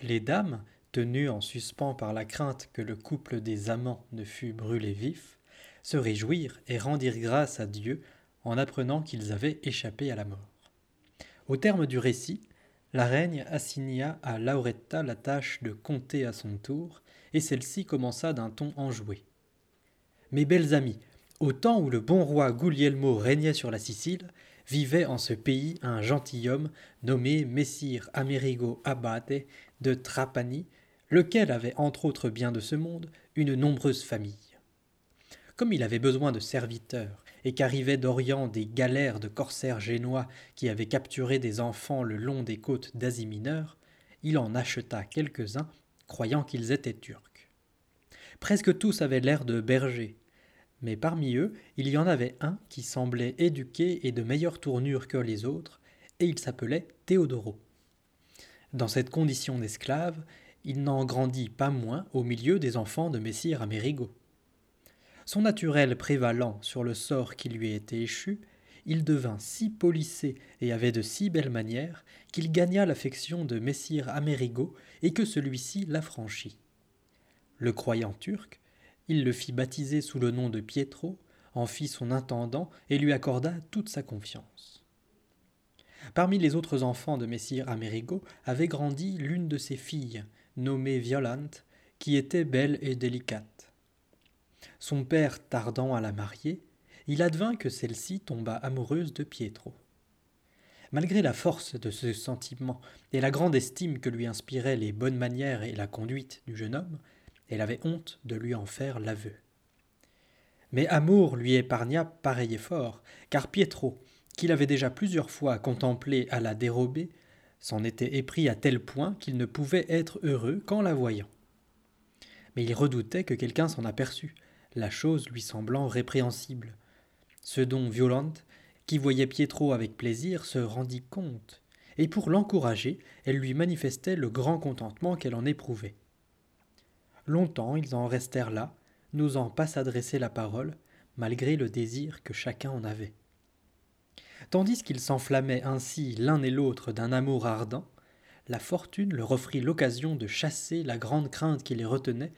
Les dames, tenues en suspens par la crainte que le couple des amants ne fût brûlé vif, se réjouirent et rendirent grâce à Dieu en apprenant qu'ils avaient échappé à la mort. Au terme du récit, la reine assigna à Lauretta la tâche de compter à son tour, et celle-ci commença d'un ton enjoué. Mes belles amies, au temps où le bon roi Guglielmo régnait sur la Sicile, vivait en ce pays un gentilhomme nommé Messire Amerigo Abate de Trapani, lequel avait entre autres biens de ce monde une nombreuse famille. Comme il avait besoin de serviteurs et qu'arrivaient d'Orient des galères de corsaires génois qui avaient capturé des enfants le long des côtes d'Asie mineure, il en acheta quelques-uns, croyant qu'ils étaient turcs. Presque tous avaient l'air de bergers, mais parmi eux, il y en avait un qui semblait éduqué et de meilleure tournure que les autres, et il s'appelait Théodoro. Dans cette condition d'esclave, il n'en grandit pas moins au milieu des enfants de Messire Amerigo. Son naturel prévalant sur le sort qui lui était échu, il devint si polissé et avait de si belles manières qu'il gagna l'affection de Messire Amerigo et que celui-ci l'affranchit. Le croyant turc, il le fit baptiser sous le nom de Pietro, en fit son intendant et lui accorda toute sa confiance. Parmi les autres enfants de Messire Amerigo avait grandi l'une de ses filles, nommée Violante, qui était belle et délicate. Son père tardant à la marier, il advint que celle-ci tomba amoureuse de Pietro. Malgré la force de ce sentiment et la grande estime que lui inspiraient les bonnes manières et la conduite du jeune homme, elle avait honte de lui en faire l'aveu. Mais Amour lui épargna pareil effort, car Pietro, qu'il avait déjà plusieurs fois contemplé à la dérobée, s'en était épris à tel point qu'il ne pouvait être heureux qu'en la voyant. Mais il redoutait que quelqu'un s'en aperçût, la chose lui semblant répréhensible. Ce dont Violante, qui voyait Pietro avec plaisir, se rendit compte, et pour l'encourager, elle lui manifestait le grand contentement qu'elle en éprouvait. Longtemps ils en restèrent là, n'osant pas s'adresser la parole, malgré le désir que chacun en avait. Tandis qu'ils s'enflammaient ainsi l'un et l'autre d'un amour ardent, la fortune leur offrit l'occasion de chasser la grande crainte qui les retenait,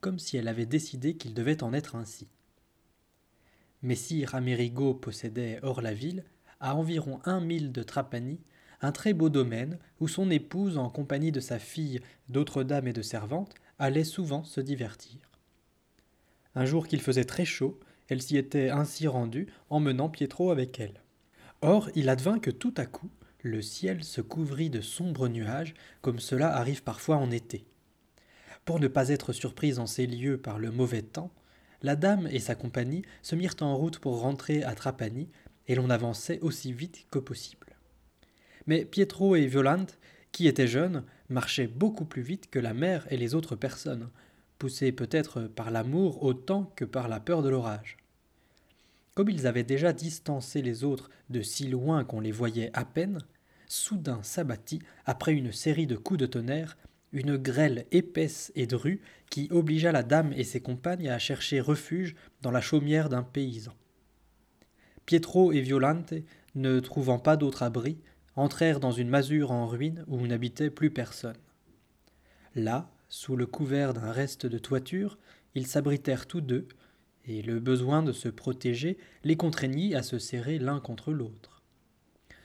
comme si elle avait décidé qu'il devait en être ainsi. Messire Amerigo possédait hors la ville, à environ un mille de Trapani, un très beau domaine où son épouse, en compagnie de sa fille, d'autres dames et de servantes, allait souvent se divertir. Un jour qu'il faisait très chaud, elle s'y était ainsi rendue, emmenant Pietro avec elle. Or, il advint que tout à coup, le ciel se couvrit de sombres nuages, comme cela arrive parfois en été. Pour ne pas être surprise en ces lieux par le mauvais temps, la dame et sa compagnie se mirent en route pour rentrer à Trapani, et l'on avançait aussi vite que possible. Mais Pietro et Violante, qui étaient jeunes, marchait beaucoup plus vite que la mère et les autres personnes, poussés peut-être par l'amour autant que par la peur de l'orage. Comme ils avaient déjà distancé les autres de si loin qu'on les voyait à peine, soudain s'abattit, après une série de coups de tonnerre, une grêle épaisse et drue qui obligea la dame et ses compagnes à chercher refuge dans la chaumière d'un paysan. Pietro et Violante, ne trouvant pas d'autre abri, entrèrent dans une masure en ruine où n'habitait plus personne. Là, sous le couvert d'un reste de toiture, ils s'abritèrent tous deux, et le besoin de se protéger les contraignit à se serrer l'un contre l'autre.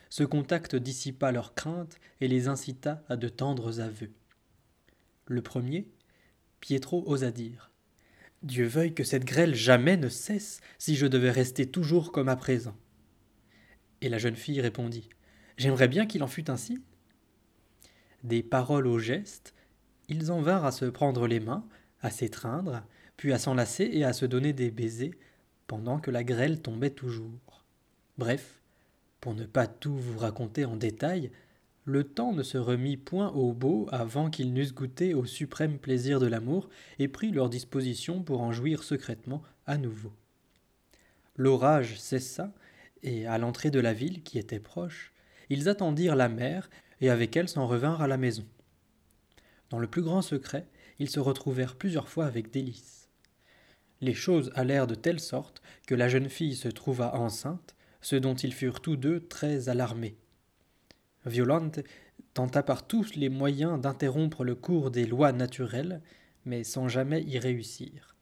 Ce contact dissipa leurs craintes et les incita à de tendres aveux. Le premier, Pietro osa dire Dieu veuille que cette grêle jamais ne cesse si je devais rester toujours comme à présent. Et la jeune fille répondit J'aimerais bien qu'il en fût ainsi. Des paroles aux gestes, ils en vinrent à se prendre les mains, à s'étreindre, puis à s'enlacer et à se donner des baisers, pendant que la grêle tombait toujours. Bref, pour ne pas tout vous raconter en détail, le temps ne se remit point au beau avant qu'ils n'eussent goûté au suprême plaisir de l'amour et pris leur disposition pour en jouir secrètement à nouveau. L'orage cessa, et à l'entrée de la ville, qui était proche, ils attendirent la mère, et avec elle s'en revinrent à la maison. Dans le plus grand secret, ils se retrouvèrent plusieurs fois avec délices. Les choses allèrent de telle sorte que la jeune fille se trouva enceinte, ce dont ils furent tous deux très alarmés. Violante tenta par tous les moyens d'interrompre le cours des lois naturelles, mais sans jamais y réussir.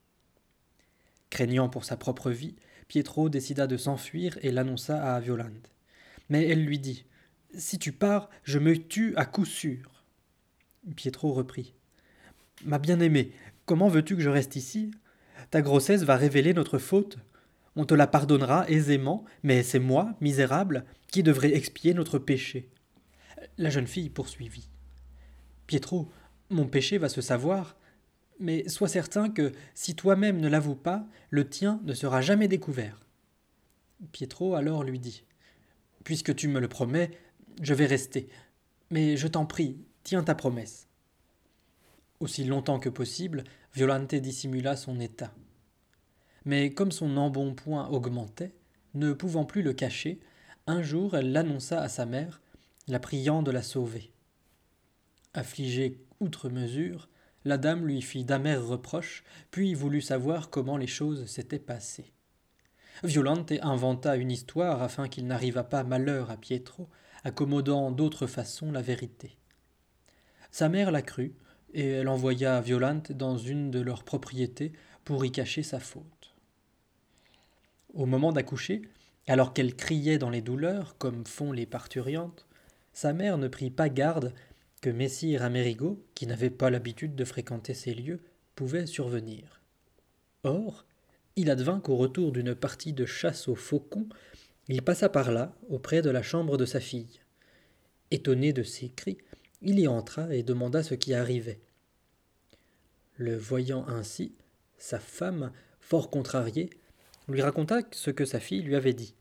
Craignant pour sa propre vie, Pietro décida de s'enfuir et l'annonça à Violante. Mais elle lui dit Si tu pars, je me tue à coup sûr. Pietro reprit Ma bien-aimée, comment veux-tu que je reste ici? Ta grossesse va révéler notre faute. On te la pardonnera aisément, mais c'est moi, misérable, qui devrais expier notre péché. La jeune fille poursuivit. Pietro, mon péché va se savoir, mais sois certain que, si toi-même ne l'avoues pas, le tien ne sera jamais découvert. Pietro alors lui dit. Puisque tu me le promets, je vais rester. Mais je t'en prie, tiens ta promesse. Aussi longtemps que possible, Violante dissimula son état. Mais comme son embonpoint augmentait, ne pouvant plus le cacher, un jour elle l'annonça à sa mère, la priant de la sauver. Affligée outre mesure, la dame lui fit d'amers reproches, puis voulut savoir comment les choses s'étaient passées. Violante inventa une histoire afin qu'il n'arrivât pas malheur à Pietro, accommodant d'autre façon la vérité. Sa mère la crut, et elle envoya Violante dans une de leurs propriétés pour y cacher sa faute. Au moment d'accoucher, alors qu'elle criait dans les douleurs, comme font les parturiantes, sa mère ne prit pas garde que Messire Amerigo, qui n'avait pas l'habitude de fréquenter ces lieux, pouvait survenir. Or, il advint qu'au retour d'une partie de chasse aux faucons, il passa par là, auprès de la chambre de sa fille. Étonné de ses cris, il y entra et demanda ce qui arrivait. Le voyant ainsi, sa femme, fort contrariée, lui raconta ce que sa fille lui avait dit.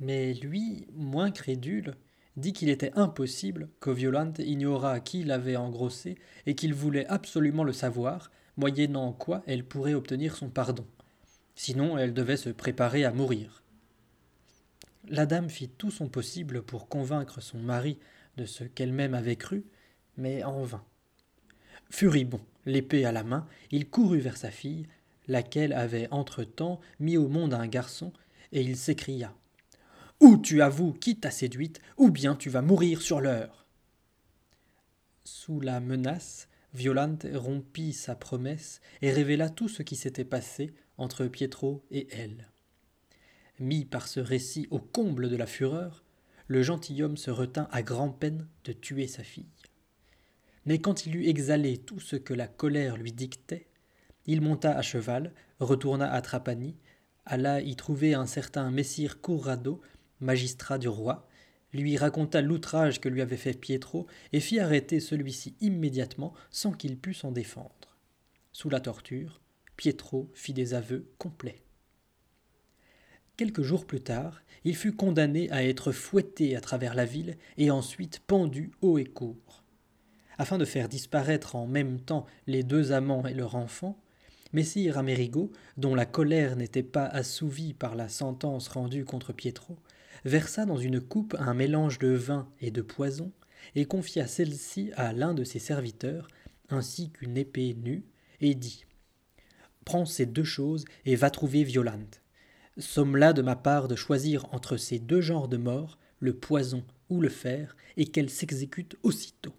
Mais lui, moins crédule, dit qu'il était impossible que Violante ignorât qui l'avait engrossé et qu'il voulait absolument le savoir, moyennant quoi elle pourrait obtenir son pardon. Sinon, elle devait se préparer à mourir. La dame fit tout son possible pour convaincre son mari de ce qu'elle-même avait cru, mais en vain. Furibond, l'épée à la main, il courut vers sa fille, laquelle avait entre-temps mis au monde un garçon, et il s'écria ou tu avoues qui t'a séduite, ou bien tu vas mourir sur l'heure? Sous la menace, Violante rompit sa promesse et révéla tout ce qui s'était passé entre Pietro et elle. Mis par ce récit au comble de la fureur, le gentilhomme se retint à grand-peine de tuer sa fille. Mais quand il eut exhalé tout ce que la colère lui dictait, il monta à cheval, retourna à Trapani, alla y trouver un certain messire Corrado magistrat du roi, lui raconta l'outrage que lui avait fait Pietro et fit arrêter celui-ci immédiatement sans qu'il pût s'en défendre. Sous la torture, Pietro fit des aveux complets. Quelques jours plus tard, il fut condamné à être fouetté à travers la ville et ensuite pendu haut et court. Afin de faire disparaître en même temps les deux amants et leur enfant, Messire Amerigo, dont la colère n'était pas assouvie par la sentence rendue contre Pietro, versa dans une coupe un mélange de vin et de poison, et confia celle-ci à l'un de ses serviteurs, ainsi qu'une épée nue, et dit Prends ces deux choses et va trouver Violante. Somme-la de ma part de choisir entre ces deux genres de mort, le poison ou le fer, et qu'elle s'exécute aussitôt.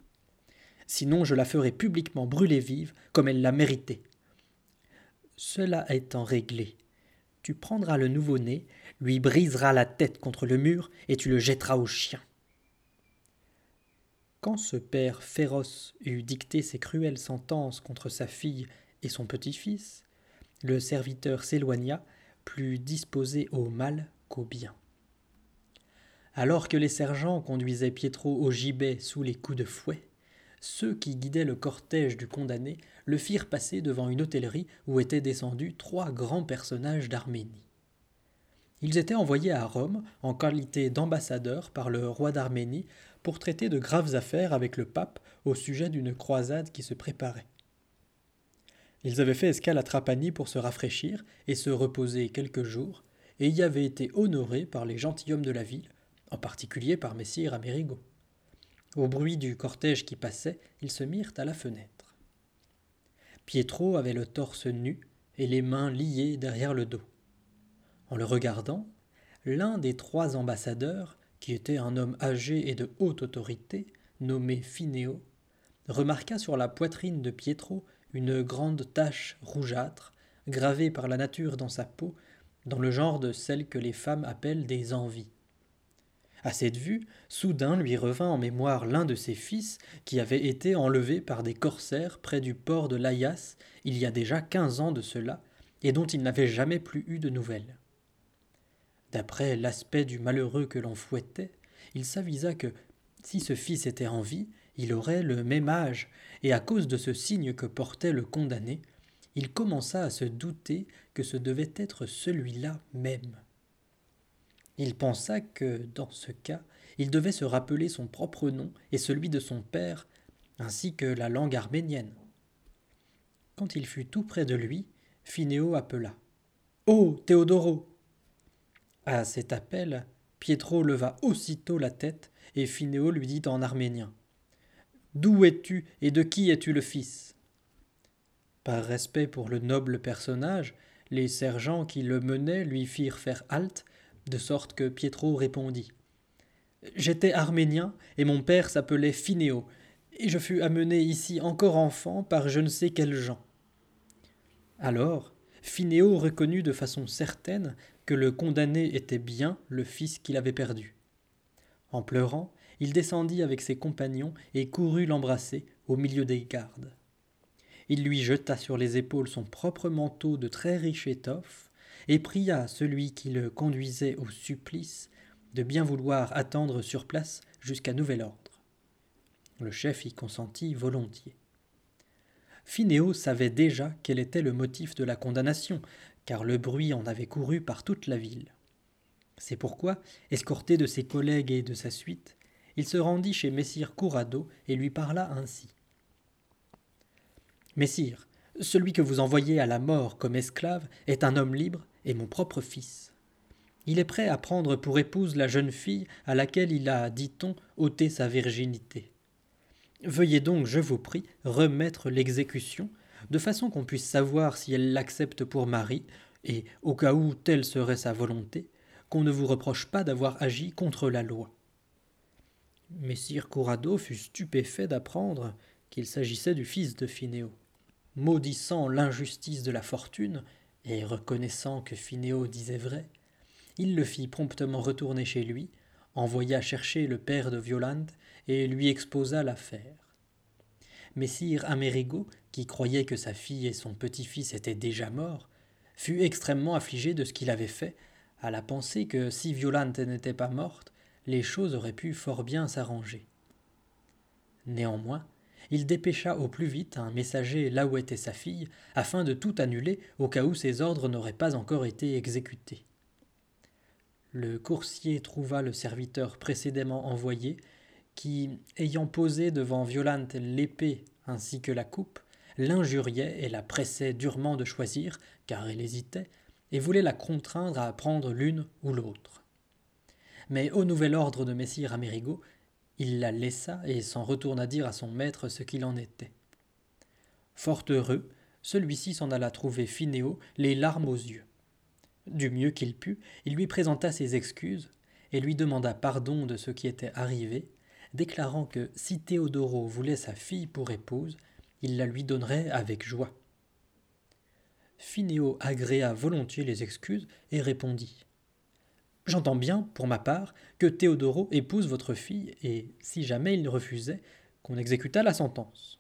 Sinon je la ferai publiquement brûler vive, comme elle l'a mérité. Cela étant réglé, tu prendras le nouveau-né, lui briseras la tête contre le mur et tu le jetteras au chien. Quand ce père féroce eut dicté ces cruelles sentences contre sa fille et son petit-fils, le serviteur s'éloigna, plus disposé au mal qu'au bien. Alors que les sergents conduisaient Pietro au gibet sous les coups de fouet, ceux qui guidaient le cortège du condamné le firent passer devant une hôtellerie où étaient descendus trois grands personnages d'Arménie. Ils étaient envoyés à Rome en qualité d'ambassadeurs par le roi d'Arménie pour traiter de graves affaires avec le pape au sujet d'une croisade qui se préparait. Ils avaient fait escale à Trapani pour se rafraîchir et se reposer quelques jours, et y avaient été honorés par les gentilshommes de la ville, en particulier par Messire Amerigo. Au bruit du cortège qui passait, ils se mirent à la fenêtre. Pietro avait le torse nu et les mains liées derrière le dos. En le regardant, l'un des trois ambassadeurs, qui était un homme âgé et de haute autorité, nommé Finéo, remarqua sur la poitrine de Pietro une grande tache rougeâtre, gravée par la nature dans sa peau, dans le genre de celles que les femmes appellent des envies. À cette vue, soudain lui revint en mémoire l'un de ses fils qui avait été enlevé par des corsaires près du port de Layas il y a déjà quinze ans de cela, et dont il n'avait jamais plus eu de nouvelles. D'après l'aspect du malheureux que l'on fouettait, il s'avisa que, si ce fils était en vie, il aurait le même âge, et à cause de ce signe que portait le condamné, il commença à se douter que ce devait être celui-là même. Il pensa que, dans ce cas, il devait se rappeler son propre nom et celui de son père, ainsi que la langue arménienne. Quand il fut tout près de lui, Finéo appela. Oh. Théodoro. À cet appel, Pietro leva aussitôt la tête, et Finéo lui dit en arménien. D'où es-tu et de qui es-tu le fils? Par respect pour le noble personnage, les sergents qui le menaient lui firent faire halte de sorte que Pietro répondit. J'étais arménien, et mon père s'appelait Finéo, et je fus amené ici encore enfant par je ne sais quels gens. Alors, Finéo reconnut de façon certaine que le condamné était bien le fils qu'il avait perdu. En pleurant, il descendit avec ses compagnons et courut l'embrasser au milieu des gardes. Il lui jeta sur les épaules son propre manteau de très riche étoffe, et pria celui qui le conduisait au supplice de bien vouloir attendre sur place jusqu'à nouvel ordre. Le chef y consentit volontiers. Finéo savait déjà quel était le motif de la condamnation, car le bruit en avait couru par toute la ville. C'est pourquoi, escorté de ses collègues et de sa suite, il se rendit chez Messire Courado et lui parla ainsi. Messire, celui que vous envoyez à la mort comme esclave est un homme libre et mon propre fils. Il est prêt à prendre pour épouse la jeune fille à laquelle il a, dit-on, ôté sa virginité. Veuillez donc, je vous prie, remettre l'exécution, de façon qu'on puisse savoir si elle l'accepte pour mari, et, au cas où telle serait sa volonté, qu'on ne vous reproche pas d'avoir agi contre la loi. Messire Corrado fut stupéfait d'apprendre qu'il s'agissait du fils de Finéo. Maudissant l'injustice de la fortune, et reconnaissant que Finéo disait vrai, il le fit promptement retourner chez lui, envoya chercher le père de Violante et lui exposa l'affaire. Messire Amerigo, qui croyait que sa fille et son petit-fils étaient déjà morts, fut extrêmement affligé de ce qu'il avait fait, à la pensée que si Violante n'était pas morte, les choses auraient pu fort bien s'arranger. Néanmoins, il dépêcha au plus vite un messager là où était sa fille, afin de tout annuler au cas où ses ordres n'auraient pas encore été exécutés. Le coursier trouva le serviteur précédemment envoyé, qui, ayant posé devant Violante l'épée ainsi que la coupe, l'injuriait et la pressait durement de choisir, car elle hésitait, et voulait la contraindre à prendre l'une ou l'autre. Mais au nouvel ordre de Messire Amerigo, il la laissa et s'en retourna dire à son maître ce qu'il en était. Fort heureux, celui-ci s'en alla trouver Finéo, les larmes aux yeux. Du mieux qu'il put, il lui présenta ses excuses et lui demanda pardon de ce qui était arrivé, déclarant que si Théodoro voulait sa fille pour épouse, il la lui donnerait avec joie. Finéo agréa volontiers les excuses et répondit J'entends bien, pour ma part, que Théodoro épouse votre fille, et si jamais il refusait, qu'on exécutât la sentence.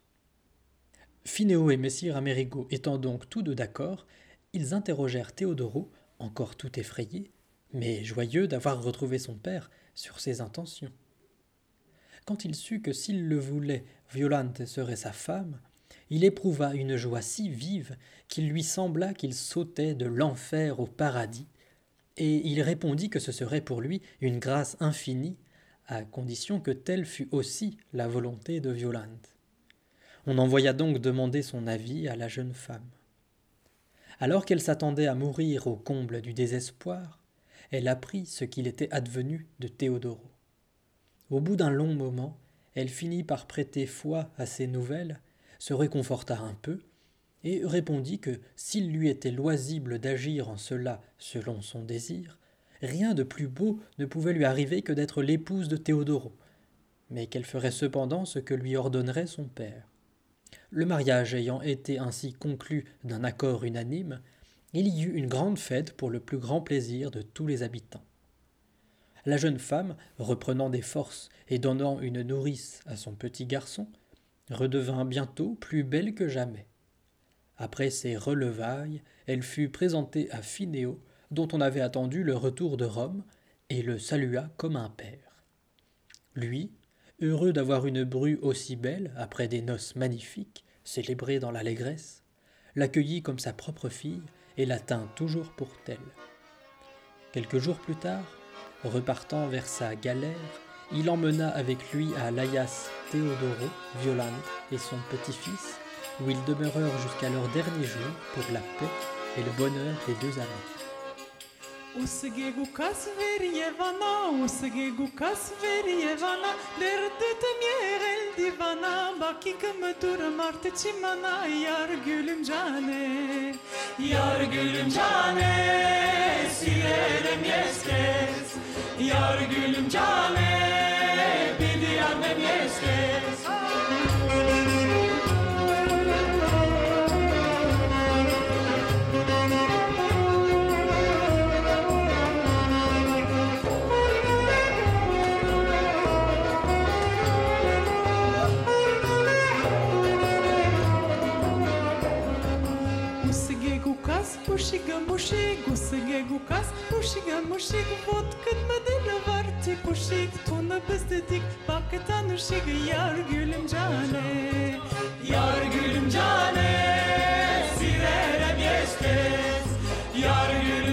Finéo et Messire Amerigo étant donc tous deux d'accord, ils interrogèrent Théodoro, encore tout effrayé, mais joyeux d'avoir retrouvé son père, sur ses intentions. Quand il sut que s'il le voulait, Violante serait sa femme, il éprouva une joie si vive qu'il lui sembla qu'il sautait de l'enfer au paradis, et il répondit que ce serait pour lui une grâce infinie, à condition que telle fût aussi la volonté de Violante. On envoya donc demander son avis à la jeune femme. Alors qu'elle s'attendait à mourir au comble du désespoir, elle apprit ce qu'il était advenu de Théodoro. Au bout d'un long moment, elle finit par prêter foi à ces nouvelles, se réconforta un peu, et répondit que s'il lui était loisible d'agir en cela selon son désir, rien de plus beau ne pouvait lui arriver que d'être l'épouse de Théodoro. mais qu'elle ferait cependant ce que lui ordonnerait son père. Le mariage ayant été ainsi conclu d'un accord unanime, il y eut une grande fête pour le plus grand plaisir de tous les habitants. La jeune femme, reprenant des forces et donnant une nourrice à son petit garçon, redevint bientôt plus belle que jamais. Après ses relevailles, elle fut présentée à Phinéo, dont on avait attendu le retour de Rome, et le salua comme un père. Lui, heureux d'avoir une bru aussi belle après des noces magnifiques, célébrées dans l'allégresse, l'accueillit comme sa propre fille et la tint toujours pour telle. Quelques jours plus tard, repartant vers sa galère, il emmena avec lui à Laias Théodoro, Violante et son petit-fils, où ils demeurèrent jusqu'à leur dernier jour pour la paix et le bonheur des deux cane, shegu kas, po shigam po shegu Sëllegu kas, po shigam po shegu Vot këtë më dhe në varti po shik Tu në bestetik, paketa në shigë Jar gülüm cane, jar gülüm cane Sirerem yeşkes, jar gülüm